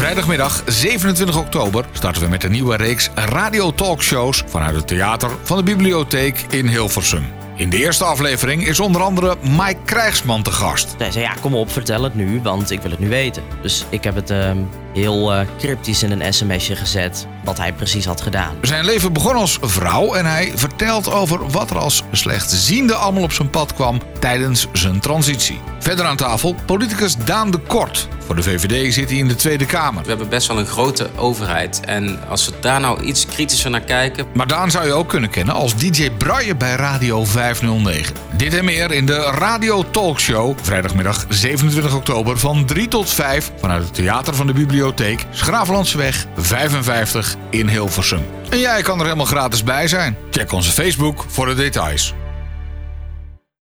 Vrijdagmiddag 27 oktober starten we met een nieuwe reeks radio talkshows vanuit het theater van de bibliotheek in Hilversum. In de eerste aflevering is onder andere Mike Krijgsman te gast. Hij zei, ja, kom op, vertel het nu, want ik wil het nu weten. Dus ik heb het ehm, heel uh, cryptisch in een sms'je gezet wat hij precies had gedaan. Zijn leven begon als vrouw en hij vertelt over wat er als slechtziende allemaal op zijn pad kwam tijdens zijn transitie. Verder aan tafel politicus Daan de Kort. Voor de VVD zit hij in de Tweede Kamer. We hebben best wel een grote overheid. En als we daar nou iets kritischer naar kijken. Maar Daan zou je ook kunnen kennen als DJ Braille bij Radio 509. Dit en meer in de Radio Talkshow. Vrijdagmiddag 27 oktober van 3 tot 5 vanuit het Theater van de Bibliotheek. Schravenlandsweg 55 in Hilversum. En jij kan er helemaal gratis bij zijn. Check onze Facebook voor de details.